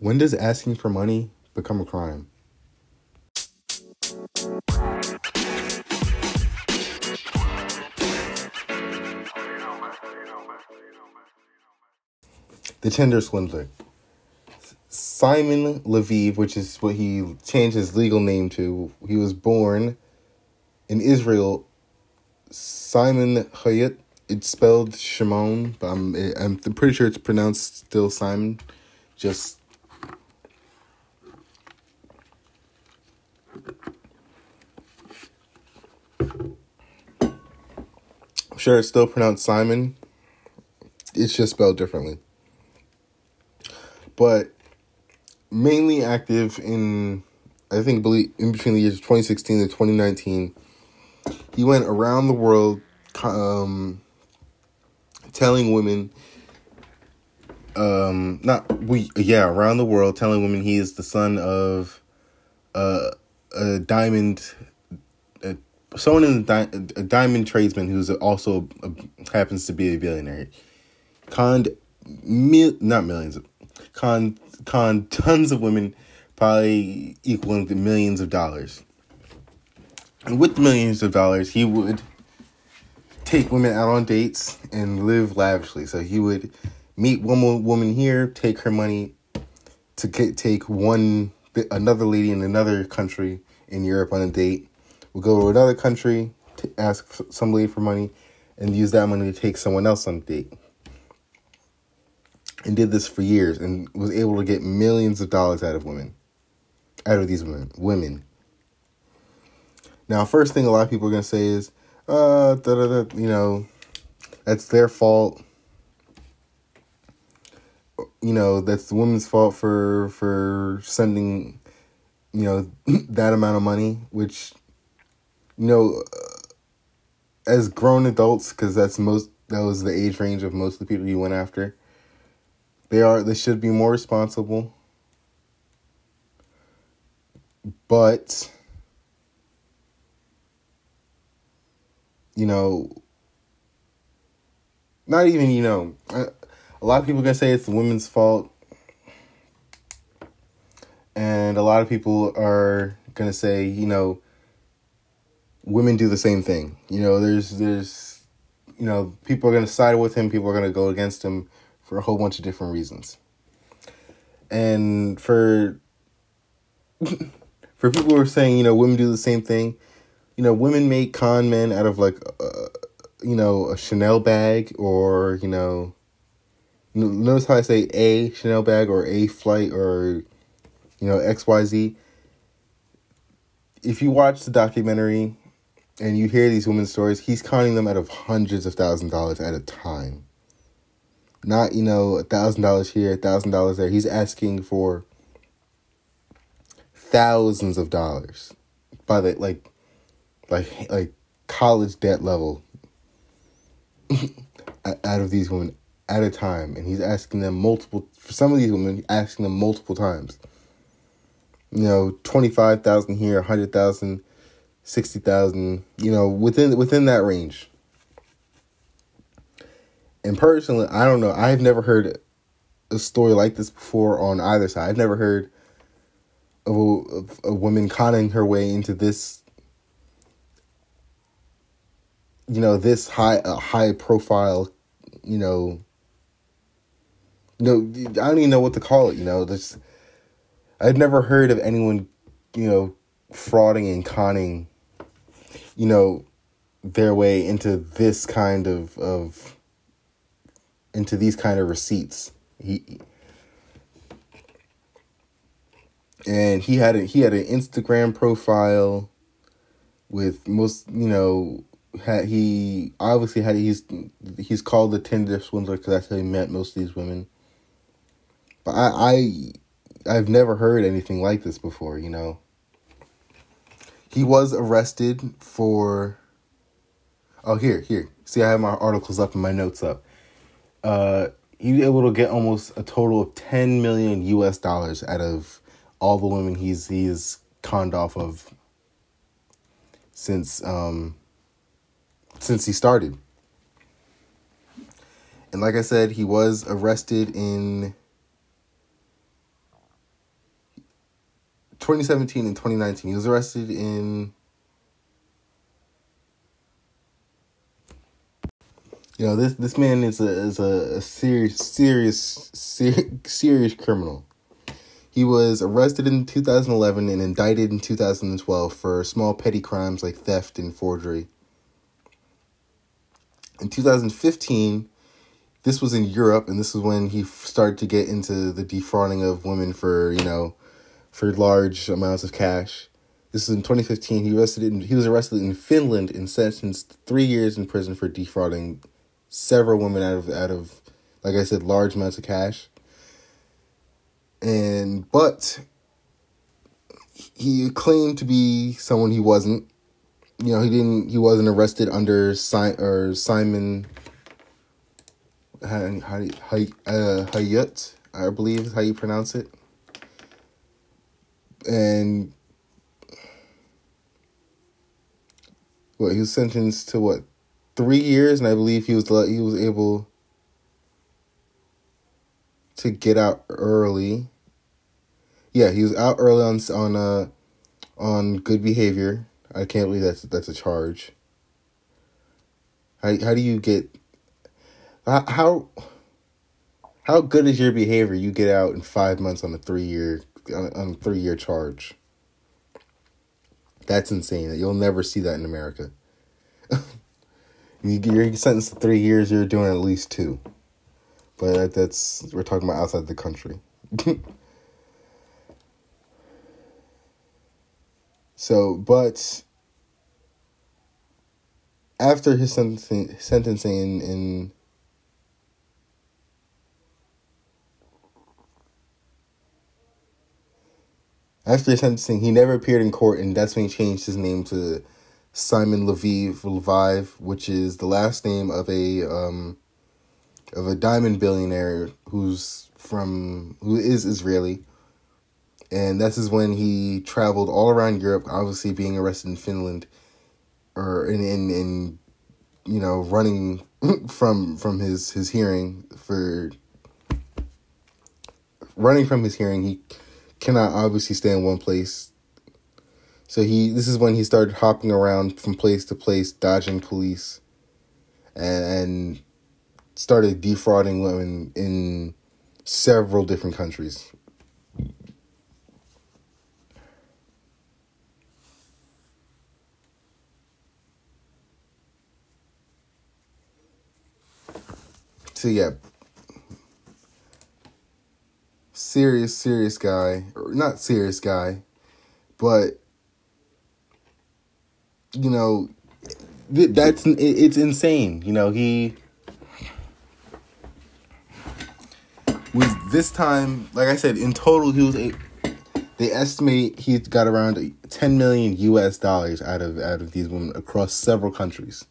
When does asking for money become a crime? The Tinder Swindler. Simon Leviev, which is what he changed his legal name to, he was born in Israel. Simon Hayut. It's spelled Shimon, but I'm I'm pretty sure it's pronounced still Simon. Just I'm sure it's still pronounced Simon. It's just spelled differently. But mainly active in, I think, believe in between the years 2016 and 2019. He went around the world um, telling women, um, not we, yeah, around the world telling women he is the son of uh, a diamond someone in di- a diamond tradesman who's also a, happens to be a billionaire. Conned mil- not millions con con tons of women probably equaling to millions of dollars. And with the millions of dollars he would take women out on dates and live lavishly. So he would meet one woman here take her money to get, take one another lady in another country in Europe on a date would go to another country to ask somebody for money and use that money to take someone else on a date. And did this for years and was able to get millions of dollars out of women. Out of these women. Women. Now, first thing a lot of people are going to say is, uh, you know, that's their fault. You know, that's the woman's fault for for sending, you know, that amount of money, which you know, uh, as grown adults, because that's most that was the age range of most of the people you went after. They are they should be more responsible, but you know, not even you know, a lot of people are gonna say it's the women's fault, and a lot of people are gonna say you know women do the same thing. You know, there's there's you know, people are going to side with him, people are going to go against him for a whole bunch of different reasons. And for for people who are saying, you know, women do the same thing, you know, women make con men out of like uh, you know, a Chanel bag or, you know, notice how I say a Chanel bag or a flight or you know, XYZ. If you watch the documentary, and you hear these women's stories, he's counting them out of hundreds of thousand dollars at a time. Not, you know, a thousand dollars here, a thousand dollars there. He's asking for thousands of dollars by the like like like college debt level out of these women at a time and he's asking them multiple for some of these women asking them multiple times you know 25,000 here 100,000 sixty thousand, you know, within within that range. And personally, I don't know. I've never heard a story like this before on either side. I've never heard of a, of a woman conning her way into this, you know, this high uh, high profile, you know. No, I don't even know what to call it. You know, this. I've never heard of anyone, you know, frauding and conning you know, their way into this kind of of into these kind of receipts. He and he had a he had an Instagram profile with most you know had he obviously had he's he's called the Tinder swindler because that's how he met most of these women. But I I I've never heard anything like this before. You know. He was arrested for. Oh, here, here. See, I have my articles up and my notes up. Uh, he was able to get almost a total of 10 million US dollars out of all the women he's he's conned off of since um since he started. And like I said, he was arrested in 2017 and 2019. He was arrested in. You know this this man is a is a, a serious serious serious serious criminal. He was arrested in 2011 and indicted in 2012 for small petty crimes like theft and forgery. In 2015, this was in Europe, and this is when he started to get into the defrauding of women for you know, for large amounts of cash. This is in 2015. He arrested in, he was arrested in Finland and sentenced three years in prison for defrauding several women out of out of, like I said, large amounts of cash and but he claimed to be someone he wasn't. You know, he didn't. He wasn't arrested under si- or Simon. How how how uh, Hayut, I believe is how you pronounce it. And what he was sentenced to what three years, and I believe he was he was able to get out early. Yeah, he was out early on on uh on good behavior. I can't believe that's that's a charge. How how do you get how how good is your behavior? You get out in five months on a three year on, on a three year charge. That's insane. You'll never see that in America. you, you're sentenced to three years. You're doing at least two but that's we're talking about outside the country. so, but after his sentencing, sentencing in, in after sentencing, he never appeared in court, and that's when he changed his name to Simon Leviev, which is the last name of a um, of a diamond billionaire who's from who is Israeli. And this is when he traveled all around Europe, obviously being arrested in Finland or in in, in you know, running from from his his hearing for running from his hearing, he cannot obviously stay in one place. So he this is when he started hopping around from place to place, dodging police and, and started defrauding women in several different countries. So yeah, serious, serious guy, or not serious guy, but you know, that's it's insane. You know, he was this time, like I said, in total he was a. They estimate he got around ten million U.S. dollars out of out of these women across several countries.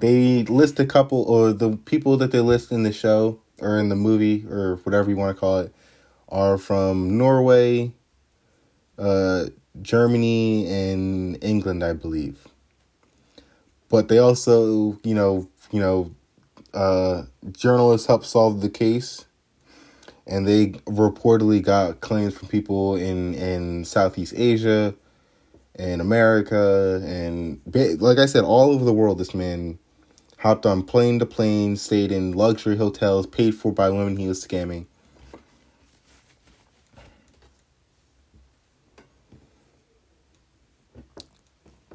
They list a couple, or the people that they list in the show or in the movie or whatever you want to call it, are from Norway, uh, Germany, and England, I believe. But they also, you know, you know, uh, journalists helped solve the case and they reportedly got claims from people in in Southeast Asia and America and like I said all over the world this man hopped on plane to plane stayed in luxury hotels paid for by women he was scamming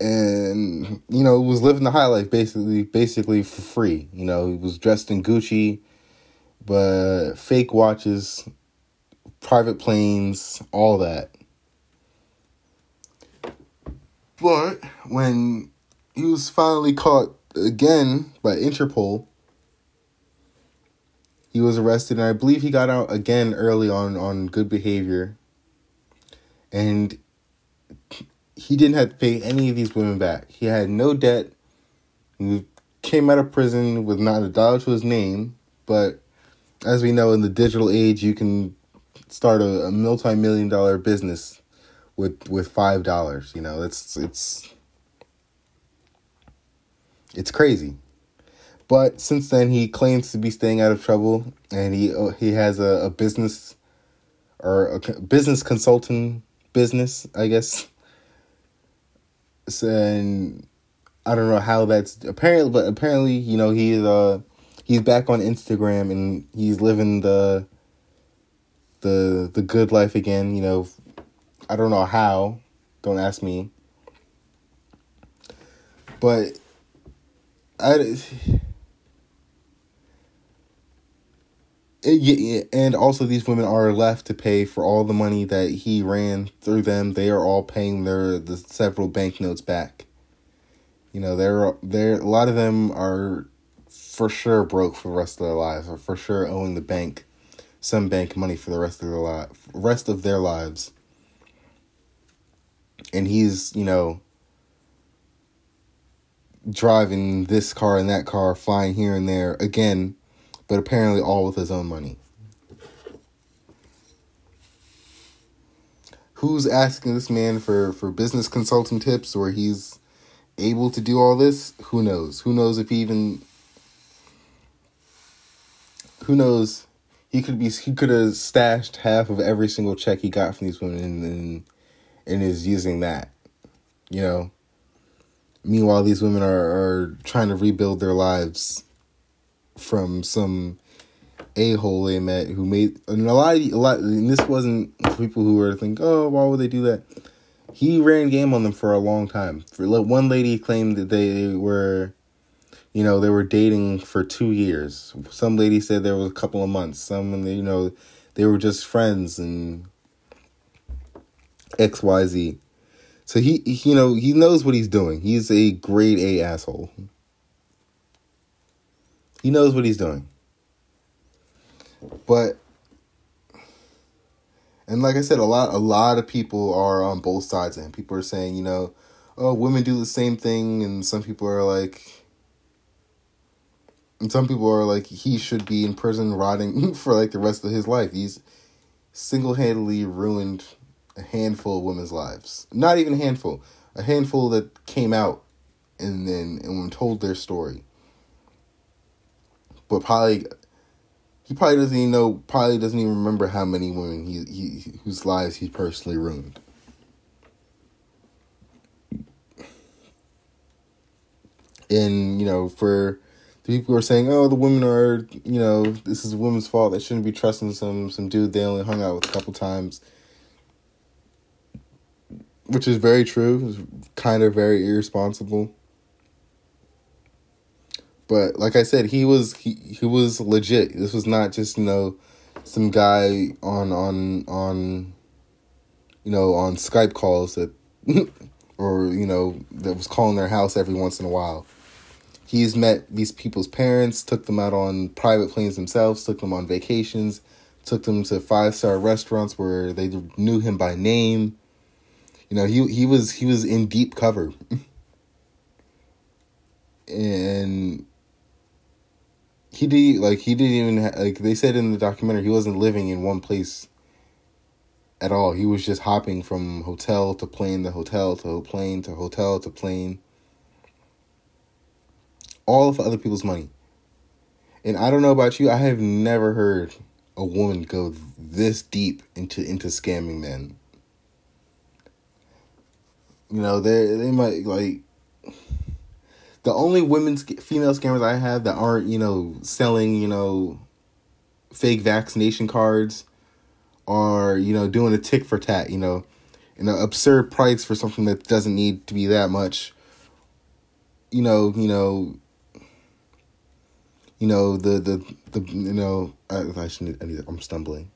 and you know was living the high life basically basically for free you know he was dressed in Gucci but fake watches, private planes, all that. But when he was finally caught again by Interpol, he was arrested, and I believe he got out again early on on good behavior. And he didn't have to pay any of these women back. He had no debt. He came out of prison with not a dollar to his name, but as we know in the digital age, you can start a, a multi-million dollar business with with five dollars. You know, it's it's it's crazy. But since then, he claims to be staying out of trouble, and he uh, he has a, a business or a business consulting business, I guess. So, and I don't know how that's apparently, but apparently, you know, he's uh he's back on Instagram and he's living the the the good life again. You know, I don't know how. Don't ask me. But I. It, Eh, and also these women are left to pay for all the money that he ran through them. They are all paying their the several banknotes back. You know, they're they're a lot of them are for sure broke for the rest of their lives, or for sure owing the bank some bank money for the rest of their life, rest of their lives. And he's, you know, driving this car and that car, flying here and there again, but apparently all with his own money. Who's asking this man for, for business consulting tips or he's able to do all this? Who knows? Who knows if he even who knows he could be he could have stashed half of every single check he got from these women and and, and is using that. You know. Meanwhile, these women are, are trying to rebuild their lives from some a hole they met who made and a lot of, a lot and this wasn't people who were think oh why would they do that? He ran game on them for a long time. For one lady claimed that they were you know they were dating for two years. Some lady said there was a couple of months. Some you know they were just friends and xyz so he, he you know he knows what he's doing. He's a grade a asshole he knows what he's doing but and like I said, a lot a lot of people are on both sides and people are saying, you know, oh, women do the same thing, and some people are like, and some people are like, he should be in prison rotting for like the rest of his life. He's single handedly ruined a handful of women's lives. Not even a handful, a handful that came out and then and told their story. But probably he probably doesn't even know probably doesn't even remember how many women he, he whose lives he personally ruined. And you know for the people who are saying oh the women are you know this is a woman's fault they shouldn't be trusting some some dude they only hung out with a couple times which is very true kind of very irresponsible but like I said, he was he, he was legit. This was not just, you know, some guy on on on you know, on Skype calls that or, you know, that was calling their house every once in a while. He's met these people's parents, took them out on private planes themselves, took them on vacations, took them to five star restaurants where they knew him by name. You know, he he was he was in deep cover. and he did like he didn't even like they said in the documentary he wasn't living in one place at all. He was just hopping from hotel to plane to hotel to plane to hotel to plane. All of other people's money. And I don't know about you, I have never heard a woman go this deep into into scamming men. You know, they they might like the only women's female scammers I have that aren't you know selling you know fake vaccination cards are you know doing a tick for tat you know. An absurd price for something that doesn't need to be that much you know you know you know the the the you know I, I shouldn't I I'm stumbling.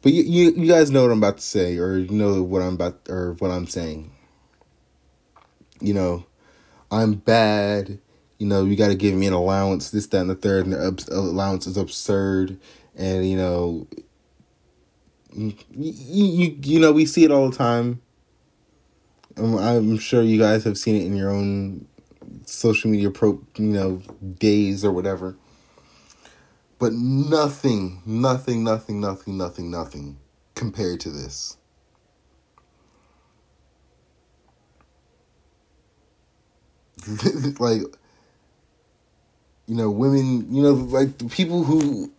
But you, you you guys know what I'm about to say or you know what I'm about or what I'm saying. You know I'm bad. You know, you got to give me an allowance, this, that, and the third, and the allowance is absurd. And, you know, you, you, you know, we see it all the time. Um, I'm sure you guys have seen it in your own social media pro, you know, days or whatever. But nothing, nothing, nothing, nothing, nothing, nothing compared to this. like you know women you know like the people who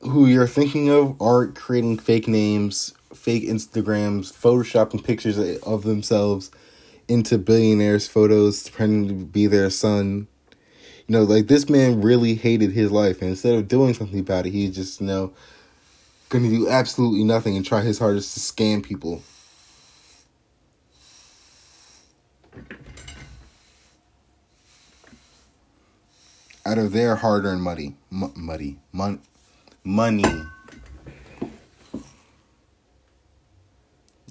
who you're thinking of aren't creating fake names fake Instagrams, photoshopping pictures of themselves into billionaires' photos, pretending to be their son. You know, like this man really hated his life, and instead of doing something about it, he just you know to do absolutely nothing and try his hardest to scam people. Out of their hard-earned money, M- muddy, mon- money.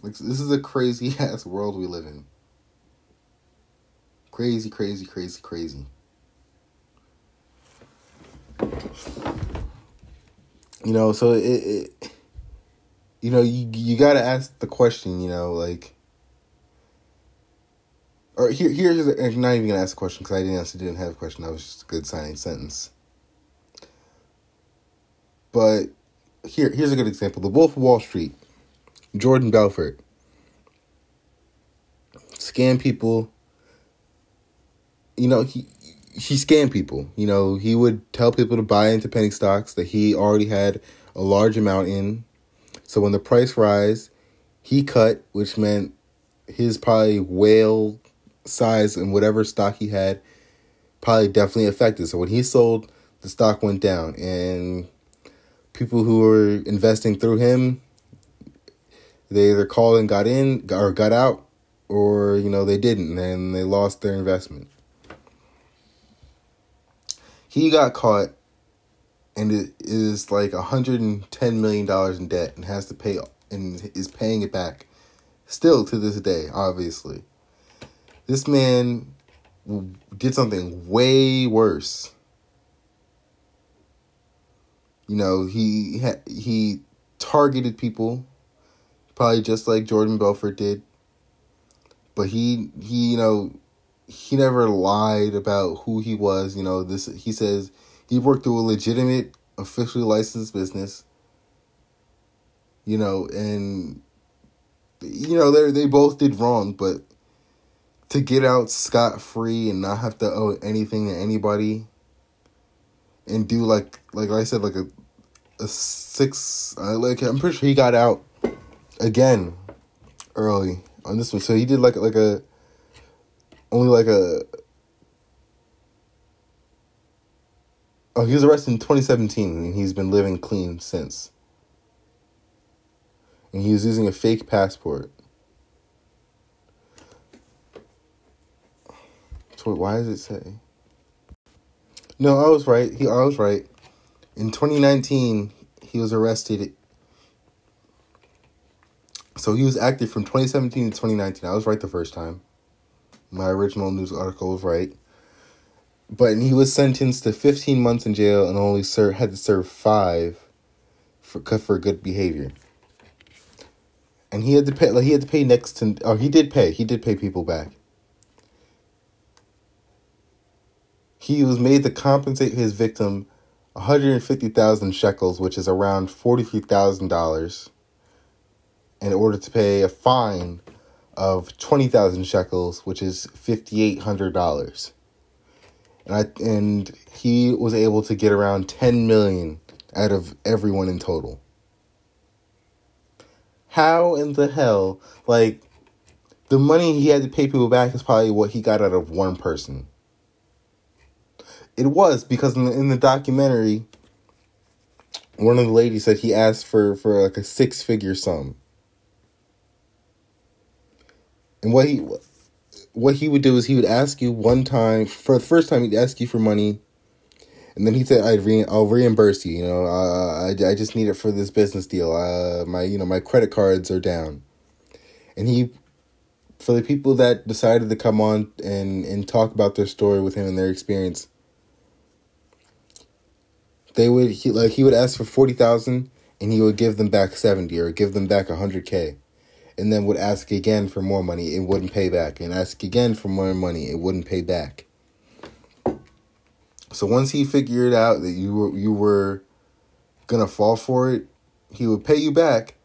Like this is a crazy ass world we live in. Crazy, crazy, crazy, crazy. You know, so it, it you know, you you got to ask the question, you know, like or here here's I'm not even gonna ask a question because I didn't actually didn't have a question. That was just a good signing sentence. But here here's a good example: The Wolf of Wall Street, Jordan Belfort, scam people you know, he he scammed people. You know, he would tell people to buy into penny stocks that he already had a large amount in. So when the price rise, he cut, which meant his probably whale size and whatever stock he had probably definitely affected. So when he sold, the stock went down, and people who were investing through him, they either called and got in or got out, or you know they didn't, and they lost their investment. He got caught and it is like $110 million in debt and has to pay and is paying it back still to this day, obviously. This man did something way worse. You know, he he targeted people probably just like Jordan Belfort did. But he he you know he never lied about who he was. You know, this he says he worked through a legitimate, officially licensed business. You know, and you know they they both did wrong, but to get out scot free and not have to owe anything to anybody, and do like like I said like a a six uh, like I'm pretty sure he got out again early on this one, so he did like like a only like a oh he was arrested in 2017 and he's been living clean since. And he was using a fake passport so why does it say? No i was right. He i was right. In 2019 he was arrested. So he was active from 2017 to 2019 i was right the first time. My original news article was right. But he was sentenced to 15 months in jail and only serve, had to serve five for for good behavior. And he had to pay like he had to pay next to oh he did pay. He did pay people back. He was made to compensate his victim 150,000 shekels, which is around $43,000, in order to pay a fine of 20,000 shekels, which is $5,800. And I and he was able to get around 10 million out of everyone in total. How in the hell like the money he had to pay people back is probably what he got out of one person. It was because in the, in the documentary one of the ladies said he asked for for like a six figure sum and what he what he would do is he would ask you one time for the first time he'd ask you for money, and then he said I'd re- I'll reimburse you. You know, uh, I I just need it for this business deal. Uh, my you know my credit cards are down, and he for the people that decided to come on and and talk about their story with him and their experience they would he like he would ask for 40,000 and he would give them back 70 or give them back 100k and then would ask again for more money, it wouldn't pay back, and ask again for more money, it wouldn't pay back. So once he figured out that you were you were gonna fall for it, he would pay you back,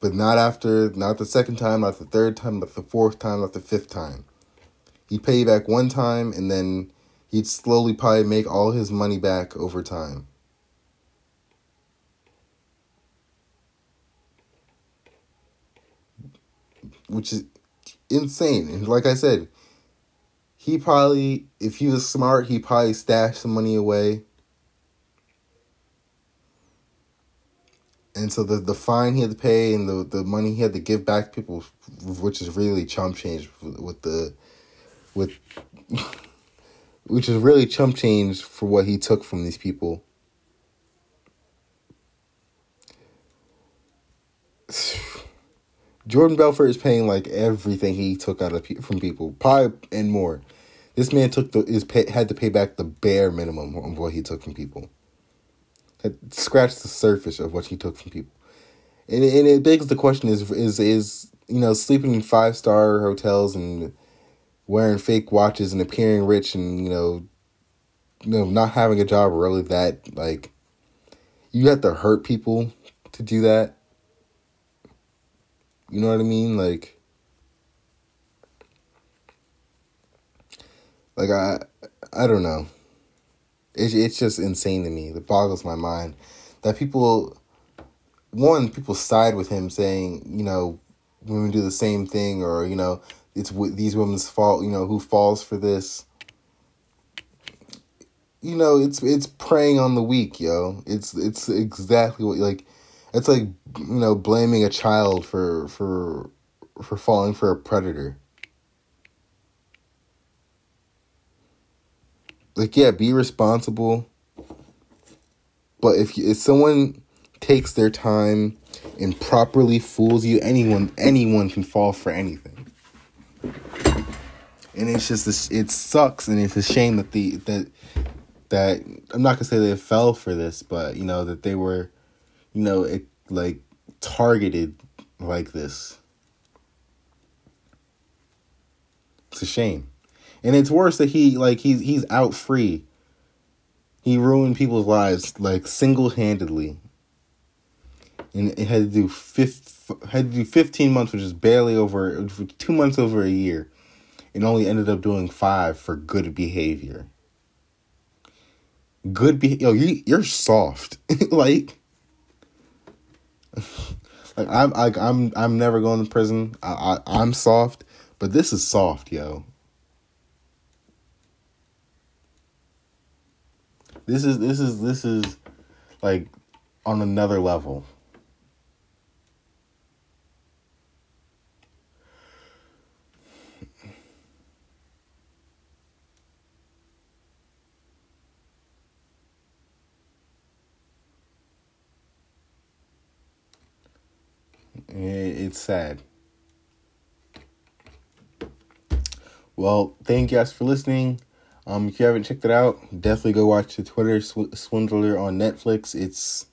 but not after not the second time, not the third time, not the fourth time, not the fifth time. He'd pay you back one time and then he'd slowly probably make all his money back over time. which is insane. And like I said, he probably, if he was smart, he probably stashed some money away. And so the, the fine he had to pay and the, the money he had to give back to people, which is really chump change with the, with, which is really chump change for what he took from these people. Jordan Belfort is paying like everything he took out of from people, probably and more. This man took the is pay, had to pay back the bare minimum of what he took from people. Had scratched the surface of what he took from people, and and it begs the question: is is is you know sleeping in five star hotels and wearing fake watches and appearing rich and you know you know not having a job really that like you have to hurt people to do that you know what I mean? Like, like I, I don't know. It's it's just insane to me. It boggles my mind that people, one, people side with him, saying you know women do the same thing, or you know it's these women's fault. You know who falls for this. You know it's it's preying on the weak, yo. It's it's exactly what like it's like you know blaming a child for for for falling for a predator. Like yeah, be responsible. But if if someone takes their time and properly fools you, anyone anyone can fall for anything. And it's just this, it sucks, and it's a shame that the that that I'm not gonna say they fell for this, but you know that they were you know, it like targeted like this. It's a shame. And it's worse that he like he's he's out free. He ruined people's lives like single-handedly. And it had to do fifth had to do 15 months which is barely over 2 months over a year and only ended up doing 5 for good behavior. Good be yo you you're soft. like like I'm like I'm I'm never going to prison. I, I I'm soft, but this is soft, yo. This is this is this is like on another level. It's sad. Well, thank you guys for listening. Um, if you haven't checked it out, definitely go watch the Twitter Sw- Swindler on Netflix. It's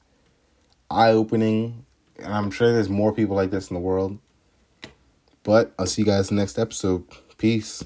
eye opening, and I'm sure there's more people like this in the world. But I'll see you guys next episode. Peace.